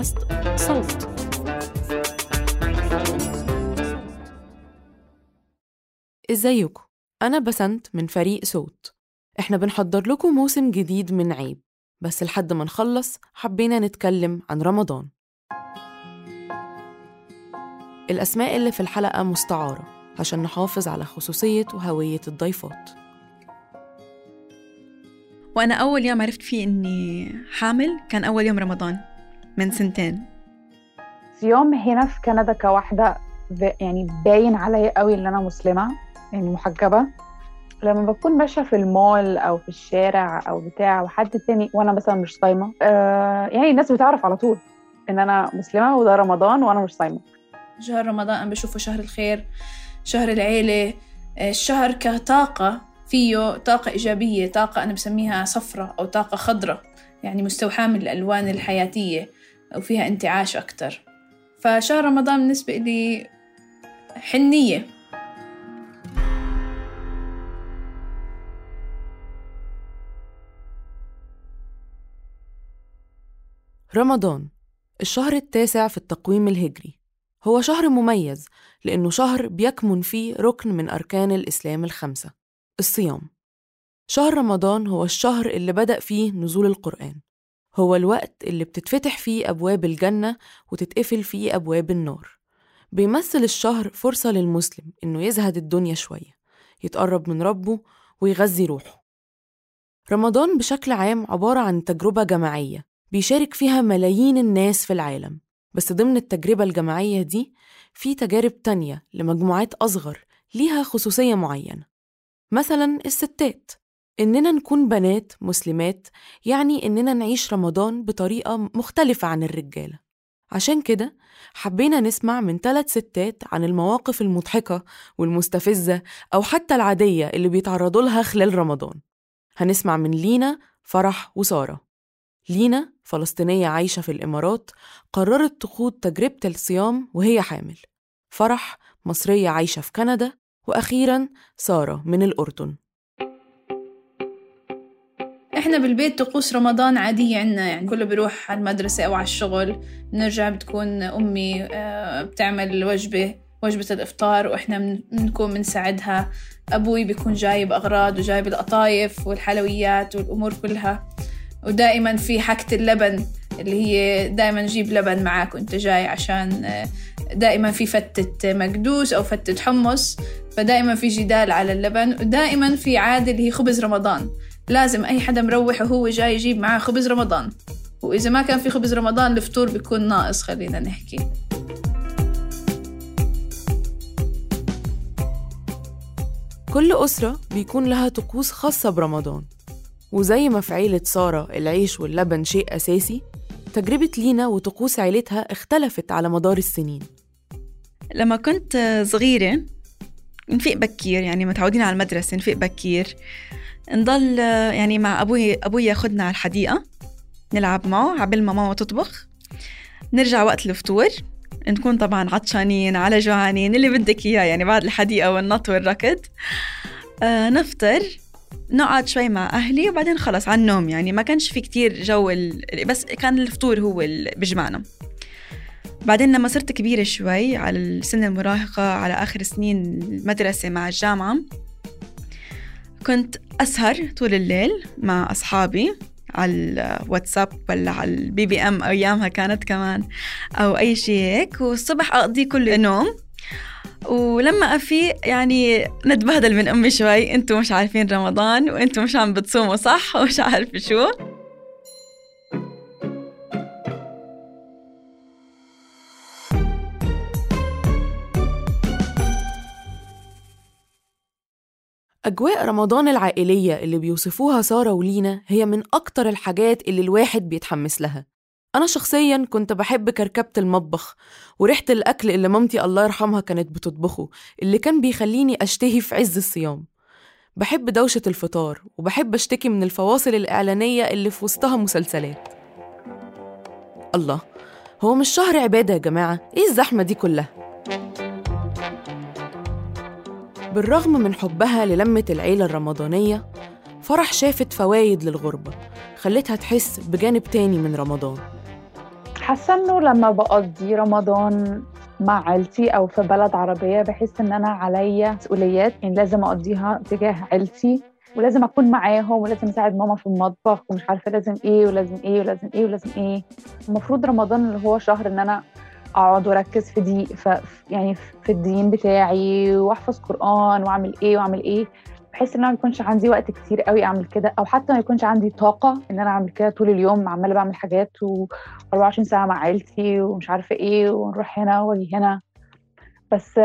بودكاست صوت. إزيكم؟ أنا بسنت من فريق صوت. إحنا بنحضر لكم موسم جديد من عيب. بس لحد ما نخلص حبينا نتكلم عن رمضان. الأسماء اللي في الحلقة مستعارة عشان نحافظ على خصوصية وهوية الضيفات. وأنا أول يوم عرفت فيه إني حامل كان أول يوم رمضان. من سنتين. يوم هنا في كندا كواحدة يعني باين عليا قوي إن أنا مسلمة يعني محجبة. لما بكون ماشية في المول أو في الشارع أو بتاع وحد تاني وأنا مثلا مش صايمة آه يعني الناس بتعرف على طول إن أنا مسلمة وده رمضان وأنا مش صايمة. شهر رمضان أنا بشوفه شهر الخير شهر العيلة الشهر كطاقة فيه طاقة إيجابية طاقة أنا بسميها صفرة أو طاقة خضرة يعني مستوحاة من الألوان الحياتية. وفيها انتعاش أكتر. فشهر رمضان بالنسبة لي حنية. رمضان الشهر التاسع في التقويم الهجري. هو شهر مميز لأنه شهر بيكمن فيه ركن من أركان الإسلام الخمسة. الصيام. شهر رمضان هو الشهر اللي بدأ فيه نزول القرآن. هو الوقت اللي بتتفتح فيه أبواب الجنة وتتقفل فيه أبواب النار. بيمثل الشهر فرصة للمسلم إنه يزهد الدنيا شوية يتقرب من ربه ويغذي روحه. رمضان بشكل عام عبارة عن تجربة جماعية بيشارك فيها ملايين الناس في العالم بس ضمن التجربة الجماعية دي في تجارب تانية لمجموعات أصغر ليها خصوصية معينة مثلا الستات. إننا نكون بنات مسلمات يعني إننا نعيش رمضان بطريقة مختلفة عن الرجالة. عشان كده حبينا نسمع من ثلاث ستات عن المواقف المضحكة والمستفزة أو حتى العادية اللي بيتعرضوا لها خلال رمضان. هنسمع من لينا فرح وسارة. لينا فلسطينية عايشة في الإمارات قررت تخوض تجربة الصيام وهي حامل. فرح مصرية عايشة في كندا وأخيرا سارة من الأردن. إحنا بالبيت طقوس رمضان عادية عنا يعني كله بيروح على المدرسة أو على الشغل. بنرجع بتكون أمي آه، بتعمل وجبة وجبة الإفطار وإحنا بن- بنكون بنساعدها. أبوي بيكون جايب أغراض وجايب القطايف والحلويات والأمور كلها. ودائما في حكة اللبن اللي هي دائما جيب لبن معاك وأنت جاي عشان آه، دائما في فتة مقدوس أو فتة حمص. فدائما في جدال على اللبن ودائما في عادة اللي هي خبز رمضان. لازم أي حدا مروح وهو جاي يجيب معاه خبز رمضان. وإذا ما كان في خبز رمضان الفطور بيكون ناقص خلينا نحكي. كل أسرة بيكون لها طقوس خاصة برمضان. وزي ما في عيلة سارة العيش واللبن شيء أساسي تجربة لينا وطقوس عيلتها اختلفت على مدار السنين. لما كنت صغيرة نفيق بكير يعني متعودين على المدرسة نفيق بكير. نضل يعني مع أبوي أبوي ياخدنا على الحديقة نلعب معه عبال ما ماما تطبخ. نرجع وقت الفطور نكون طبعا عطشانين على جوعانين اللي بدك إياه يعني بعد الحديقة والنط والركض. آه نفطر نقعد شوي مع أهلي وبعدين خلص على النوم. يعني ما كانش في كتير جو ال... بس كان الفطور هو اللي بيجمعنا بعدين لما صرت كبيرة شوي على السن المراهقة على آخر سنين المدرسة مع الجامعة كنت أسهر طول الليل مع أصحابي على الواتساب ولا على ال BBM أيامها كانت كمان أو أي شيء هيك. والصبح أقضي كله نوم. ولما أفيق يعني نتبهدل من أمي شوي أنتوا مش عارفين رمضان وأنتوا مش عم بتصوموا صح؟ ومش عارفة شو. أجواء رمضان العائلية اللي بيوصفوها سارة ولينا هي من أكتر الحاجات اللي الواحد بيتحمس لها. أنا شخصياً كنت بحب كركبة المطبخ وريحة الأكل اللي مامتي الله يرحمها كانت بتطبخه اللي كان بيخليني أشتهي في عز الصيام. بحب دوشة الفطار وبحب أشتكي من الفواصل الإعلانية اللي في وسطها مسلسلات. الله هو مش شهر عبادة يا جماعة؟ إيه الزحمة دي كلها؟ بالرغم من حبها للمة العيلة الرمضانية فرح شافت فوايد للغربة خلتها تحس بجانب تاني من رمضان. حاسة إنه لما بقضي رمضان مع عيلتي أو في بلد عربية بحس إن أنا عليا مسؤوليات يعني لازم أقضيها تجاه عيلتي ولازم أكون معاهم ولازم أساعد ماما في المطبخ ومش عارفة لازم إيه ولازم إيه ولازم إيه ولازم إيه. المفروض رمضان اللي هو شهر إن أنا اقعد واركز في دي ف يعني في الدين بتاعي واحفظ قرآن واعمل إيه واعمل إيه بحس إن أنا ما يكونش عندي وقت كتير قوي أعمل كده أو حتى ما يكونش عندي طاقة إن أنا أعمل كده طول اليوم عمالة بعمل حاجات و24 ساعة مع عيلتي ومش عارفة إيه ونروح هنا وأجي هنا. بس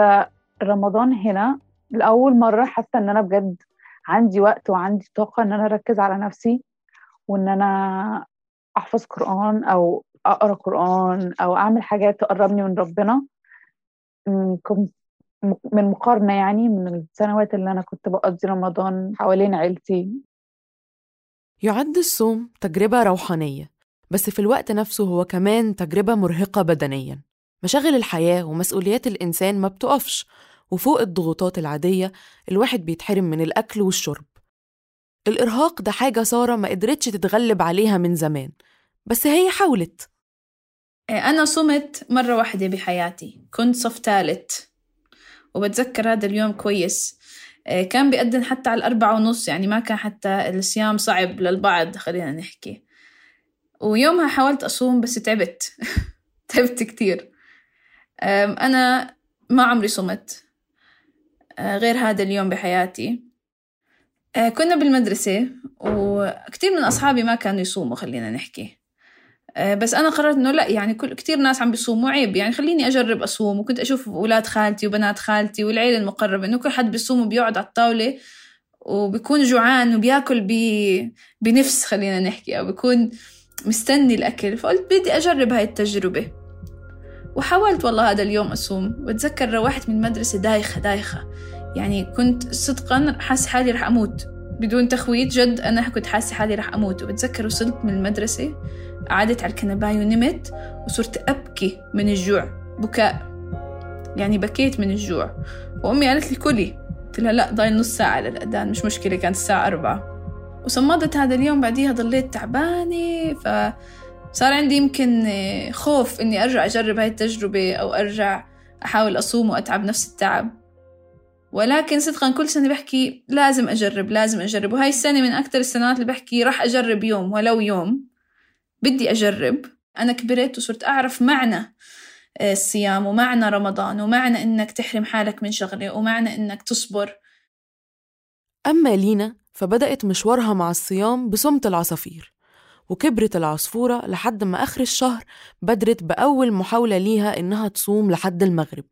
رمضان هنا لأول مرة حاسة إن أنا بجد عندي وقت وعندي طاقة إن أنا أركز على نفسي وإن أنا أحفظ قرآن أو أقرأ قرآن أو أعمل حاجات تقربني من ربنا. من مقارنة يعني من السنوات اللي أنا كنت بقضي رمضان حوالين عيلتي. يعد الصوم تجربة روحانية بس في الوقت نفسه هو كمان تجربة مرهقة بدنيا. مشاغل الحياة ومسؤوليات الإنسان ما بتقفش وفوق الضغوطات العادية الواحد بيتحرم من الأكل والشرب. الإرهاق ده حاجة سارة ما قدرتش تتغلب عليها من زمان بس هي حاولت. أنا صمت مرة واحدة بحياتي. كنت صف ثالث. وبتذكر هذا اليوم كويس. إيه، كان بيأذن حتى على الأربعة ونص يعني ما كان حتى الصيام صعب للبعض خلينا نحكي. ويومها حاولت أصوم بس تعبت. تعبت كتير. أنا ما عمري صمت. أه، غير هذا اليوم بحياتي. كنا بالمدرسة وكتير من أصحابي ما كانوا يصوموا خلينا نحكي. بس أنا قررت إنه لا يعني كل كثير ناس عم بيصوموا عيب. يعني خليني أجرب أصوم. وكنت أشوف أولاد خالتي وبنات خالتي والعيلة المقربة إنه كل حد بيصوم وبيقعد على الطاولة وبيكون جوعان وبياكل ب... بنفس خلينا نحكي أو بيكون مستني الأكل. فقلت بدي أجرب هاي التجربة. وحاولت والله هذا اليوم أصوم. بتذكر روحت من المدرسة دايخة دايخة. يعني كنت صدقا حاسة حالي رح أموت. بدون تخويت جد أنا كنت حاسة حالي رح أموت. وبتذكر وصلت من المدرسة قعدت على الكنباية ونمت وصرت أبكي من الجوع. بكاء. يعني بكيت من الجوع. وأمي قالت لي كلي. قلت لها لا ضايل نص ساعة للأذان مش مشكلة كانت الساعة أربعة. وصمدت هذا اليوم بعديها ضليت تعبانة. فصار عندي يمكن خوف إني أرجع أجرب هاي التجربة أو أرجع أحاول أصوم وأتعب نفس التعب. ولكن صدقا كل سنة بحكي لازم أجرب لازم أجرب. وهاي السنة من أكثر السنوات اللي بحكي راح أجرب يوم ولو يوم. بدي أجرب. أنا كبرت وصرت أعرف معنى آه، الصيام ومعنى رمضان ومعنى إنك تحرم حالك من شغلة ومعنى إنك تصبر. أما لينا فبدأت مشوارها مع الصيام بصمت العصافير وكبرت العصفورة لحد ما آخر الشهر بدرت بأول محاولة ليها إنها تصوم لحد المغرب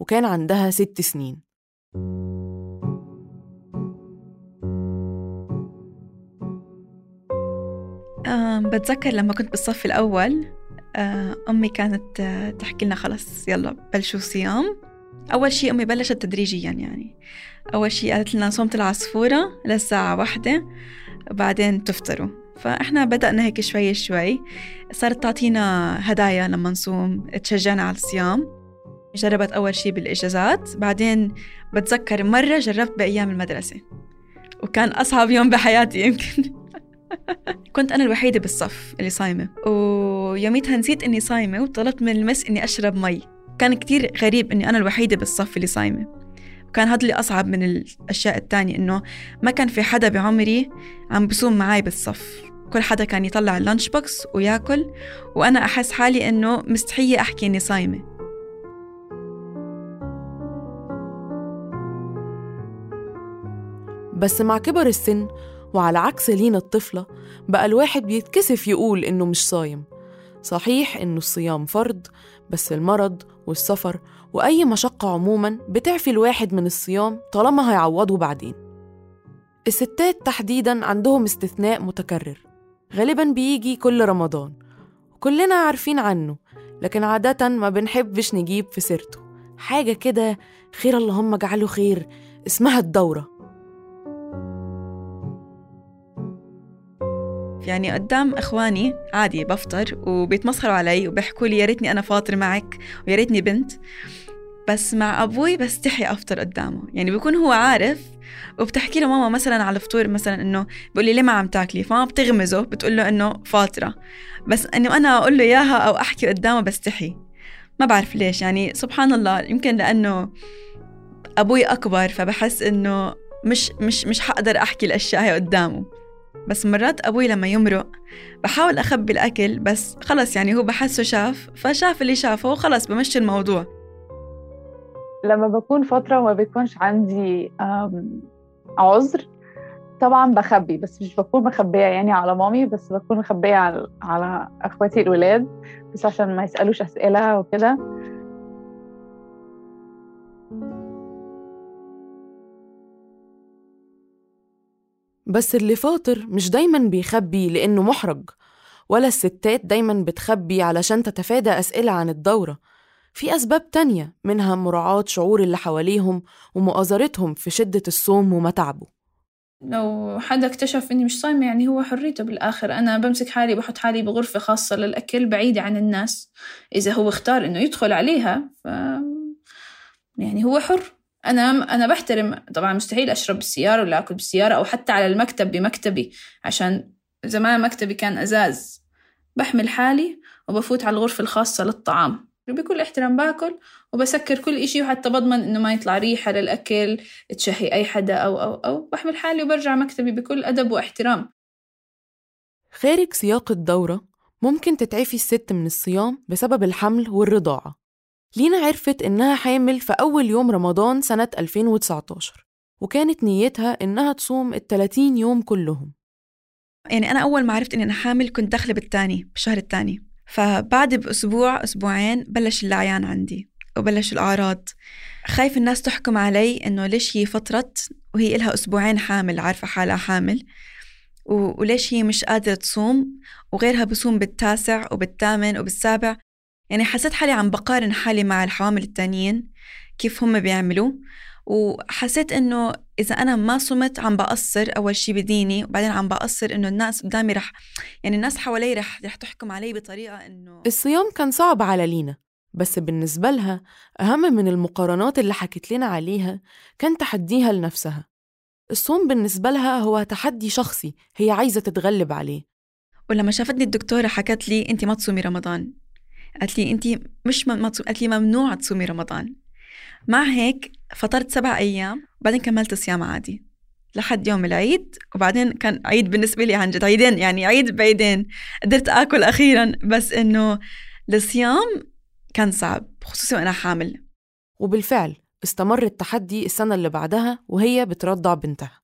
وكان عندها ست سنين. بتذكر لما كنت بالصف الأول آه، أمي كانت آه، تحكي لنا خلص يلا بلشوا صيام. أول شيء أمي بلشت تدريجيا يعني. أول شيء قالت لنا صومة العصفورة للساعة واحدة وبعدين تفطروا. فإحنا بدأنا هيك شوي شوي. صارت تعطينا هدايا لما نصوم تشجعنا على الصيام. جربت أول شيء بالإجازات. بعدين بتذكر مرة جربت بأيام المدرسة. وكان أصعب يوم بحياتي يمكن. كنت أنا الوحيدة بالصف اللي صايمة. ويوميتها نسيت إني صايمة وطلبت من ال miss إني أشرب مي. كان كتير غريب إني أنا الوحيدة بالصف اللي صايمة. وكان هذا اللي أصعب من الأشياء التانية إنه ما كان في حدا بعمري عم بصوم معي بالصف. كل حدا كان يطلع ال lunch box وياكل وأنا أحس حالي إنه مستحية أحكي إني صايمة. بس مع كبر السن وعلى عكس لينا الطفلة بقى الواحد بيتكسف يقول إنه مش صايم. صحيح إنه الصيام فرض بس المرض والسفر وأي مشقة عموما بتعفي الواحد من الصيام طالما هيعوضه بعدين. الستات تحديدا عندهم استثناء متكرر غالبا بيجي كل رمضان وكلنا عارفين عنه لكن عادة ما بنحبش نجيب في سيرته. حاجة كده خير اللهم اجعله خير اسمها الدورة. يعني قدام إخواني عادي بفطر وبيتمسخروا علي وبيحكوا لي يا ريتني أنا فاطر معك ويا ريتني بنت. بس مع أبوي بستحي أفطر قدامه. يعني بيكون هو عارف وبتحكي له ماما مثلا على الفطور مثلا إنه بيقول لي ليه ما عم تاكلي؟ فما بتغمزه بتقول له إنه فاطرة. بس إنه أنا أقول له إياها أو أحكي قدامه بستحي ما بعرف ليش. يعني سبحان الله يمكن لأنه أبوي أكبر فبحس إنه مش مش مش حقدر أحكي الأشياء هي قدامه. بس مرات أبوي لما يمرق بحاول أخبي الأكل بس خلص يعني هو بحسه شاف فشاف اللي شافه وخلص بمشي الموضوع. لما بكون فترة وما بيكونش عندي عذر طبعا بخبي بس مش بكون مخبية يعني على مامي بس بكون مخبية على, على أخواتي الولاد بس عشان ما يسألوش أسئلة وكده. بس اللي فاطر مش دايما بيخبي لأنه محرج ولا الستات دايما بتخبي علشان تتفادى أسئلة عن الدورة. في أسباب تانية منها مراعاة شعور اللي حواليهم ومؤازرتهم في شدة الصوم ومتعبه لو حدا اكتشف إني مش صايمة يعني هو حريته بالآخر. أنا بمسك حالي بحط حالي بغرفة خاصة للأكل بعيدة عن الناس. إذا هو اختار إنه يدخل عليها ف يعني هو حر. أنا أنا بحترم طبعا مستحيل أشرب بالسيارة ولا أكل بالسيارة أو حتى على المكتب بمكتبي عشان زمان مكتبي كان أزاز. بحمل حالي وبفوت على الغرفة الخاصة للطعام. بكل احترام باكل وبسكر كل إشي وحتى بضمن إنه ما يطلع ريحة للأكل تشهي أي حدا أو أو أو. بحمل حالي وبرجع مكتبي بكل أدب واحترام. خارج سياق الدورة ممكن تتعفي الست من الصيام بسبب الحمل والرضاعة. لينا عرفت إنها حامل في أول يوم رمضان سنة 2019 وكانت نيتها إنها تصوم ال 30 يوم كلهم. يعني أنا أول ما عرفت إني أنا حامل كنت داخلة بالتاني بالشهر الثاني فبعد بأسبوع أسبوعين بلش العيان عندي وبلش الأعراض. خايف الناس تحكم علي إنه ليش هي فترة وهي إلها أسبوعين حامل عارفة حالها حامل. وليش هي مش قادرة تصوم؟ وغيرها بصوم بالتاسع وبالثامن وبالسابع. يعني حسيت حالي عم بقارن حالي مع الحوامل التانيين كيف هم بيعملوا. وحسيت إنه إذا أنا ما صمت عم بقصر أول شيء بديني وبعدين عم بقصر إنه الناس قدامي رح يعني الناس حوالي رح رح تحكم علي بطريقة إنه الصيام كان صعب على لينا بس بالنسبة لها أهم من المقارنات اللي حكت لنا عليها كان تحديها لنفسها. الصوم بالنسبة لها هو تحدي شخصي هي عايزة تتغلب عليه. ولما شافتني الدكتورة حكت لي أنت ما تصومي رمضان. قالت لي أنت مش ما قالت لي ممنوع تصومي رمضان. مع هيك فطرت سبع أيام وبعدين كملت صيام عادي. لحد يوم العيد وبعدين كان عيد بالنسبة لي عن جد عيدين يعني عيد بعيدين. قدرت آكل أخيرا بس إنه الصيام كان صعب خصوصي وأنا حامل. وبالفعل استمر التحدي السنة اللي بعدها وهي بترضع بنتها.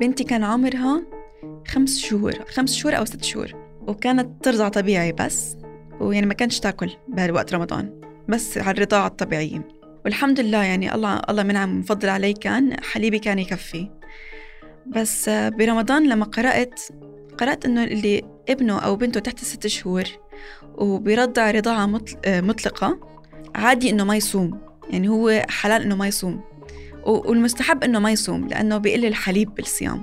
بنتي كان عمرها خمس شهور خمس شهور أو ست شهور. وكانت ترضع طبيعي بس ويعني ما كانش تاكل بهالوقت رمضان بس على الرضاعة الطبيعية. والحمد لله يعني الله الله منعم مفضل علي كان حليبي كان يكفي. بس برمضان لما قرأت قرأت إنه اللي ابنه أو بنته تحت ست شهور وبيرضع رضاعة مطلقة عادي إنه ما يصوم. يعني هو حلال إنه ما يصوم. والمستحب إنه ما يصوم لأنه بيقل الحليب بالصيام.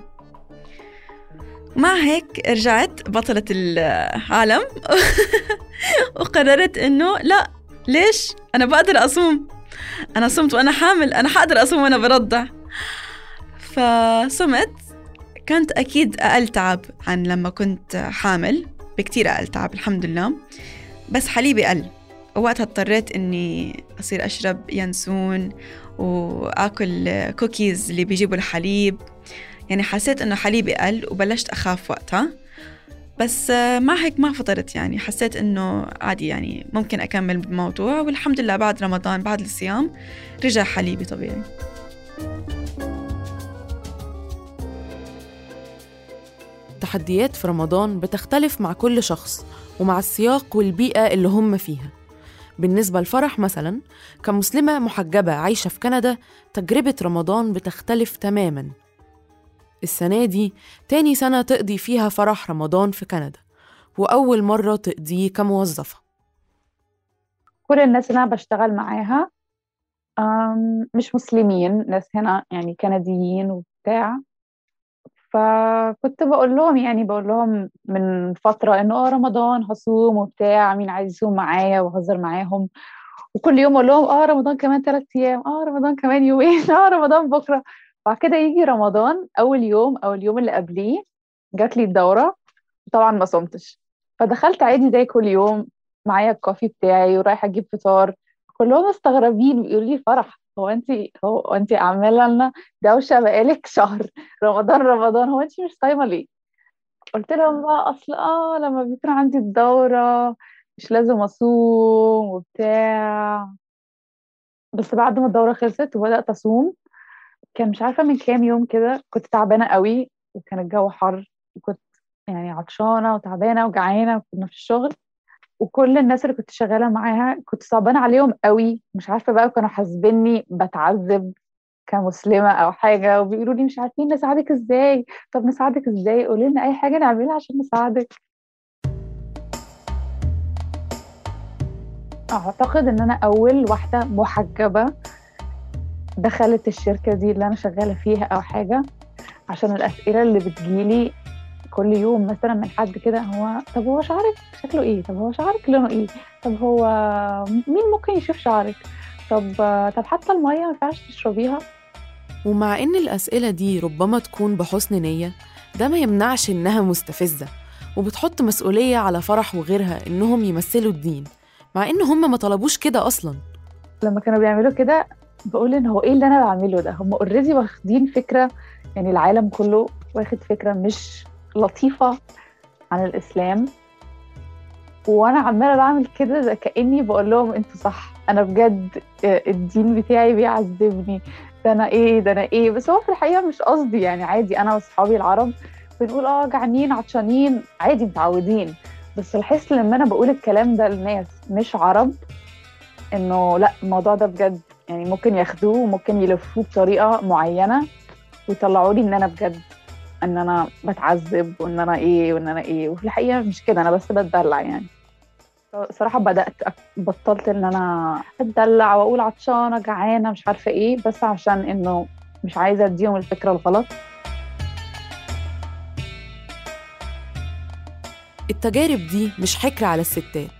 مع هيك رجعت بطلة العالم وقررت إنه لا ليش؟ أنا بقدر أصوم. أنا صمت وأنا حامل أنا حقدر أصوم وأنا برضع. فصمت. كانت أكيد أقل تعب عن لما كنت حامل. بكتير أقل تعب الحمد لله. بس حليبي قل وقتها اضطريت إني أصير أشرب ينسون وآكل كوكيز اللي بيجيبوا الحليب. يعني حسيت إنه حليبي قل وبلشت أخاف وقتها. بس مع هيك ما فطرت يعني. حسيت إنه عادي يعني ممكن أكمل بالموضوع والحمد لله بعد رمضان بعد الصيام رجع حليبي طبيعي. التحديات في رمضان بتختلف مع كل شخص ومع السياق والبيئة اللي هم فيها. بالنسبة لفرح مثلا كمسلمة محجبة عايشة في كندا تجربة رمضان بتختلف تماماً. السنة دي تاني سنة تقضي فيها فرح رمضان في كندا وأول مرة تقضيه كموظفة. كل الناس اللي أنا بشتغل معاها مش مسلمين ناس هنا يعني كنديين وبتاع. فكنت بقول لهم يعني بقول لهم من فترة إنه آه رمضان هصوم وبتاع مين عايز يصوم معايا وهزر معاهم. وكل يوم أقول لهم آه رمضان كمان ثلاث أيام آه رمضان كمان يومين آه رمضان بكرة. بعد كده يجي رمضان أول يوم أو اليوم اللي قبليه جات لي الدورة طبعا ما صمتش. فدخلت عادي زي كل يوم معايا الكوفي بتاعي ورايحة أجيب فطار. كلهم مستغربين بيقولوا لي فرح هو أنت هو أنت عاملة لنا دوشة بقالك شهر رمضان رمضان هو أنت مش صايمه ليه؟ قلت لهم بقى أصل آه لما بيكون عندي الدورة مش لازم أصوم وبتاع. بس بعد ما الدورة خلصت وبدأت أصوم كان مش عارفة من كام يوم كده كنت تعبانة قوي وكان الجو حر وكنت يعني عطشانة وتعبانة وجعانة وكنا في الشغل وكل الناس اللي كنت شغالة معاها كنت صعبانة عليهم قوي مش عارفة بقى كانوا حاسبيني بتعذب كمسلمة أو حاجة وبيقولوا لي مش عارفين نساعدك إزاي؟ طب نساعدك إزاي؟ قولي لنا أي حاجة نعملها عشان نساعدك. أعتقد إن أنا أول واحدة محجبة دخلت الشركة دي اللي أنا شغالة فيها أو حاجة عشان الأسئلة اللي بتجيلي كل يوم مثلا من حد كده هو طب هو شعرك شكله إيه؟ طب هو شعرك لونه إيه؟ طب هو مين ممكن يشوف شعرك؟ طب طب حتى المية ما ينفعش تشربيها. ومع إن الأسئلة دي ربما تكون بحسن نية ده ما يمنعش إنها مستفزة وبتحط مسؤولية على فرح وغيرها إنهم يمثلوا الدين مع إن هم ما طلبوش كده أصلا. لما كانوا بيعملوا كده بقول إن هو إيه اللي أنا بعمله ده؟ هم اوريدي واخدين فكرة يعني العالم كله واخد فكرة مش لطيفة عن الإسلام. وأنا عمالة بعمل كده كأني بقول لهم أنتوا صح أنا بجد الدين بتاعي بيعذبني. ده أنا إيه؟ ده أنا إيه؟ بس هو في الحقيقة مش قصدي يعني عادي أنا وأصحابي العرب بنقول آه جعانين عطشانين عادي متعودين. بس الحس لما أنا بقول الكلام ده للناس مش عرب إنه لأ الموضوع ده بجد يعني ممكن ياخدوه وممكن يلفوه بطريقة معينة ويطلعوا لي إن أنا بجد إن أنا بتعذب وإن أنا إيه وإن أنا إيه. وفي الحقيقة مش كده أنا بس بتدلع يعني. صراحة بدأت بطلت إن أنا أتدلع وأقول عطشانة جعانة مش عارفة إيه بس عشان إنه مش عايزة أديهم الفكرة الغلط. التجارب دي مش حكر على الستات.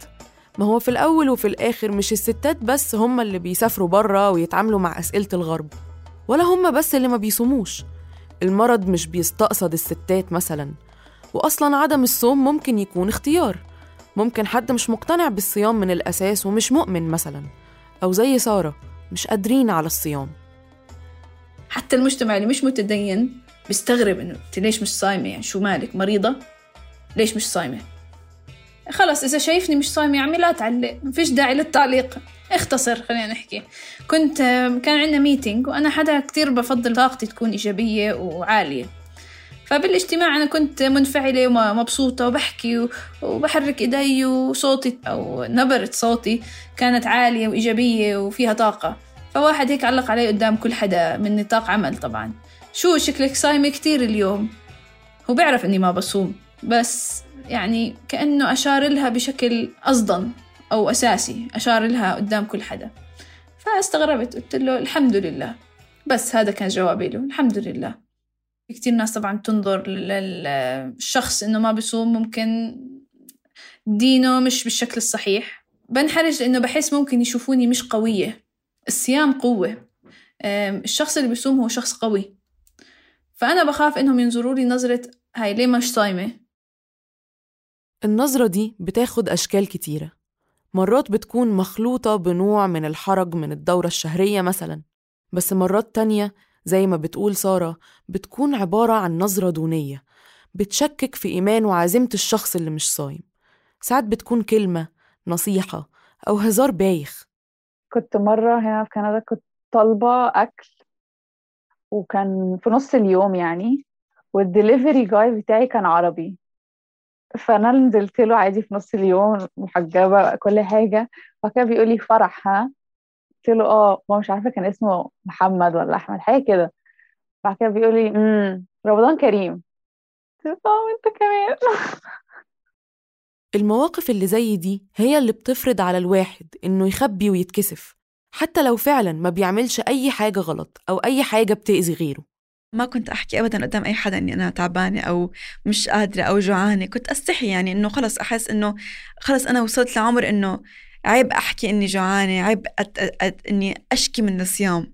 ما هو في الأول وفي الآخر مش الستات بس هم اللي بيسافروا بره ويتعاملوا مع أسئلة الغرب ولا هم بس اللي ما بيصوموش. المرض مش بيستقصد الستات مثلا وأصلا عدم الصوم ممكن يكون اختيار. ممكن حد مش مقتنع بالصيام من الأساس ومش مؤمن مثلا أو زي سارة مش قادرين على الصيام. حتى المجتمع اللي مش متدين بيستغرب إنه أنت ليش مش صايمة؟ يعني شو مالك؟ مريضة؟ ليش مش صايمة؟ خلص إذا شايفني مش صايمه يا عمي لا تعلق ما فيش داعي للتعليق. اختصر خلينا نحكي. كنت كان عندنا ميتينج وأنا حدا كتير بفضل طاقتي تكون إيجابية وعالية. فبالاجتماع أنا كنت منفعلة ومبسوطة وبحكي وبحرك إيدي وصوتي أو نبرة صوتي كانت عالية وإيجابية وفيها طاقة. فواحد هيك علق علي قدام كل حدا من نطاق عمل طبعا. شو شكلك صايمة كتير اليوم؟ هو بيعرف إني ما بصوم بس يعني كأنه أشار لها بشكل أصدن أو أساسي أشار لها قدام كل حدا. فاستغربت قلت له الحمد لله. بس هذا كان جوابي له الحمد لله. في كتير ناس طبعا تنظر للشخص إنه ما بيصوم ممكن دينه مش بالشكل الصحيح. بنحرج لأنه بحس ممكن يشوفوني مش قوية. الصيام قوة. الشخص اللي بيصوم هو شخص قوي. فأنا بخاف إنهم ينظروا لي نظرة هاي ليه مش صايمة؟ النظرة دي بتاخد أشكال كتيرة. مرات بتكون مخلوطة بنوع من الحرج من الدورة الشهرية مثلا بس مرات تانية زي ما بتقول سارة بتكون عبارة عن نظرة دونية بتشكك في إيمان وعزيمة الشخص اللي مش صايم. ساعات بتكون كلمة نصيحة أو هزار بايخ. كنت مرة هنا في كندا كنت طالبة أكل وكان في نص اليوم يعني والدليفري جاي بتاعي كان عربي. فأنا نزلت له عادي في نص اليوم محجبة كل حاجة فكان بيقول لي فرح ها؟ قلت له آه هو مش عارفة كان اسمه محمد ولا أحمد حاجة كده. بعد كده بيقول لي امم رمضان كريم. قلت له آه وأنت كمان. المواقف اللي زي دي هي اللي بتفرض على الواحد إنه يخبي ويتكسف حتى لو فعلا ما بيعملش أي حاجة غلط أو أي حاجة بتأذي غيره. ما كنت أحكي أبدا قدام أي حدا إني أنا تعبانة أو مش قادرة أو جوعانة. كنت أستحي يعني إنه خلص أحس إنه خلص أنا وصلت لعمر إنه عيب أحكي إني جوعانة عيب أت... أت... إني أشكي من الصيام.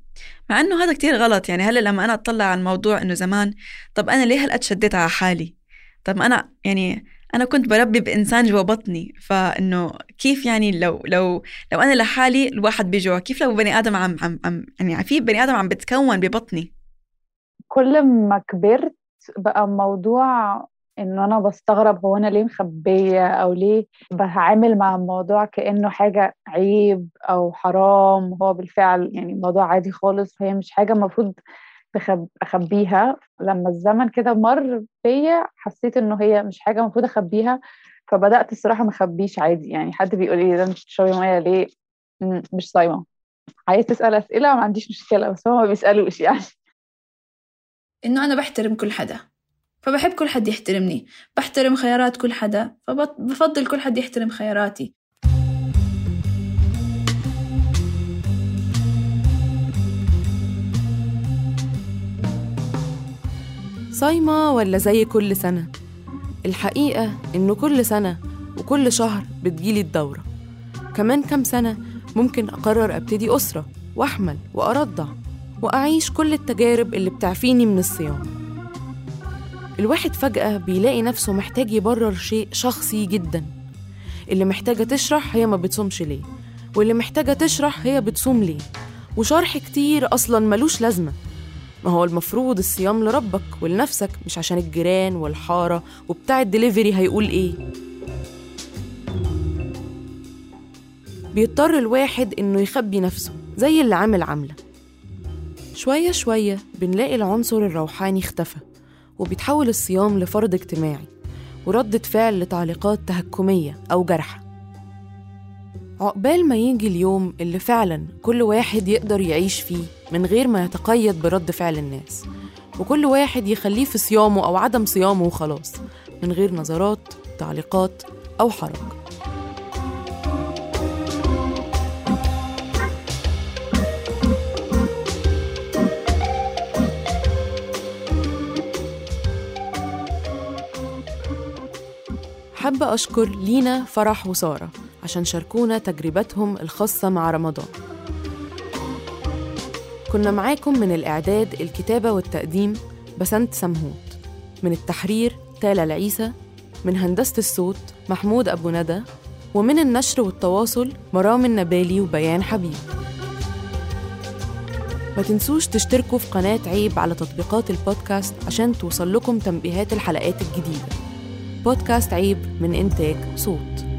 مع إنه هذا كتير غلط. يعني هلأ لما أنا أطلع على الموضوع إنه زمان طب أنا ليه هالقد شديت على حالي؟ طب أنا يعني أنا كنت بربي بإنسان جوا بطني. فإنه كيف يعني لو لو لو أنا لحالي الواحد بيجوع كيف لو بني آدم عم عم, عم يعني في بني آدم عم بتكون ببطني؟ كل ما كبرت بقى الموضوع إنه أنا بستغرب هو أنا ليه مخبية أو ليه بتعامل مع الموضوع كأنه حاجة عيب أو حرام. هو بالفعل يعني الموضوع عادي خالص فهي مش حاجة المفروض. أخبيها. لما الزمن كده مر بيا حسيت إنه هي مش حاجة المفروض أخبيها فبدأت الصراحة ما أخبيش عادي. يعني حد بيقول لي ده انت بتشربي مية ليه؟ مش صايمة. عايز تسأل أسئلة؟ ما عنديش مشكلة بس هو ما بيسألوش يعني. إنه أنا بحترم كل حدا فبحب كل حد يحترمني بحترم خيارات كل حدا فبفضل كل حد يحترم خياراتي. صايمة ولا زي كل سنة؟ الحقيقة إنه كل سنة وكل شهر بتجيلي الدورة. كمان كام سنة ممكن أقرر أبتدي أسرة وأحمل وأرضع. وأعيش كل التجارب اللي بتعفيني من الصيام. الواحد فجأة بيلاقي نفسه محتاج يبرر شيء شخصي جدا. اللي محتاجة تشرح هي ما بتصومش ليه واللي محتاجة تشرح هي بتصوم ليه. وشرح كتير أصلا ملوش لازمة. ما هو المفروض الصيام لربك ولنفسك مش عشان الجيران والحارة وبتاع الدليفري هيقول إيه. بيضطر الواحد إنه يخبي نفسه زي اللي عامل عاملة شوية شوية بنلاقي العنصر الروحاني اختفى وبيتحول الصيام لفرض اجتماعي وردة فعل لتعليقات تهكمية أو جرحة عقبال ما يجي اليوم اللي فعلا كل واحد يقدر يعيش فيه من غير ما يتقيد برد فعل الناس وكل واحد يخليه في صيامه أو عدم صيامه وخلاص من غير نظرات تعليقات أو حرج. حابة أشكر لينا فرح وسارة عشان شاركونا تجربتهم الخاصة مع رمضان. كنا معاكم من الإعداد الكتابة والتقديم بسنت سمهوت من التحرير تالا العيسى من هندسة الصوت محمود أبو ندى ومن النشر والتواصل مرام النبالي وبيان حبيب. ما تنسوش تشتركوا في قناة عيب على تطبيقات البودكاست عشان توصل لكم تنبيهات الحلقات الجديدة. بودكاست عيب من إنتاج صوت.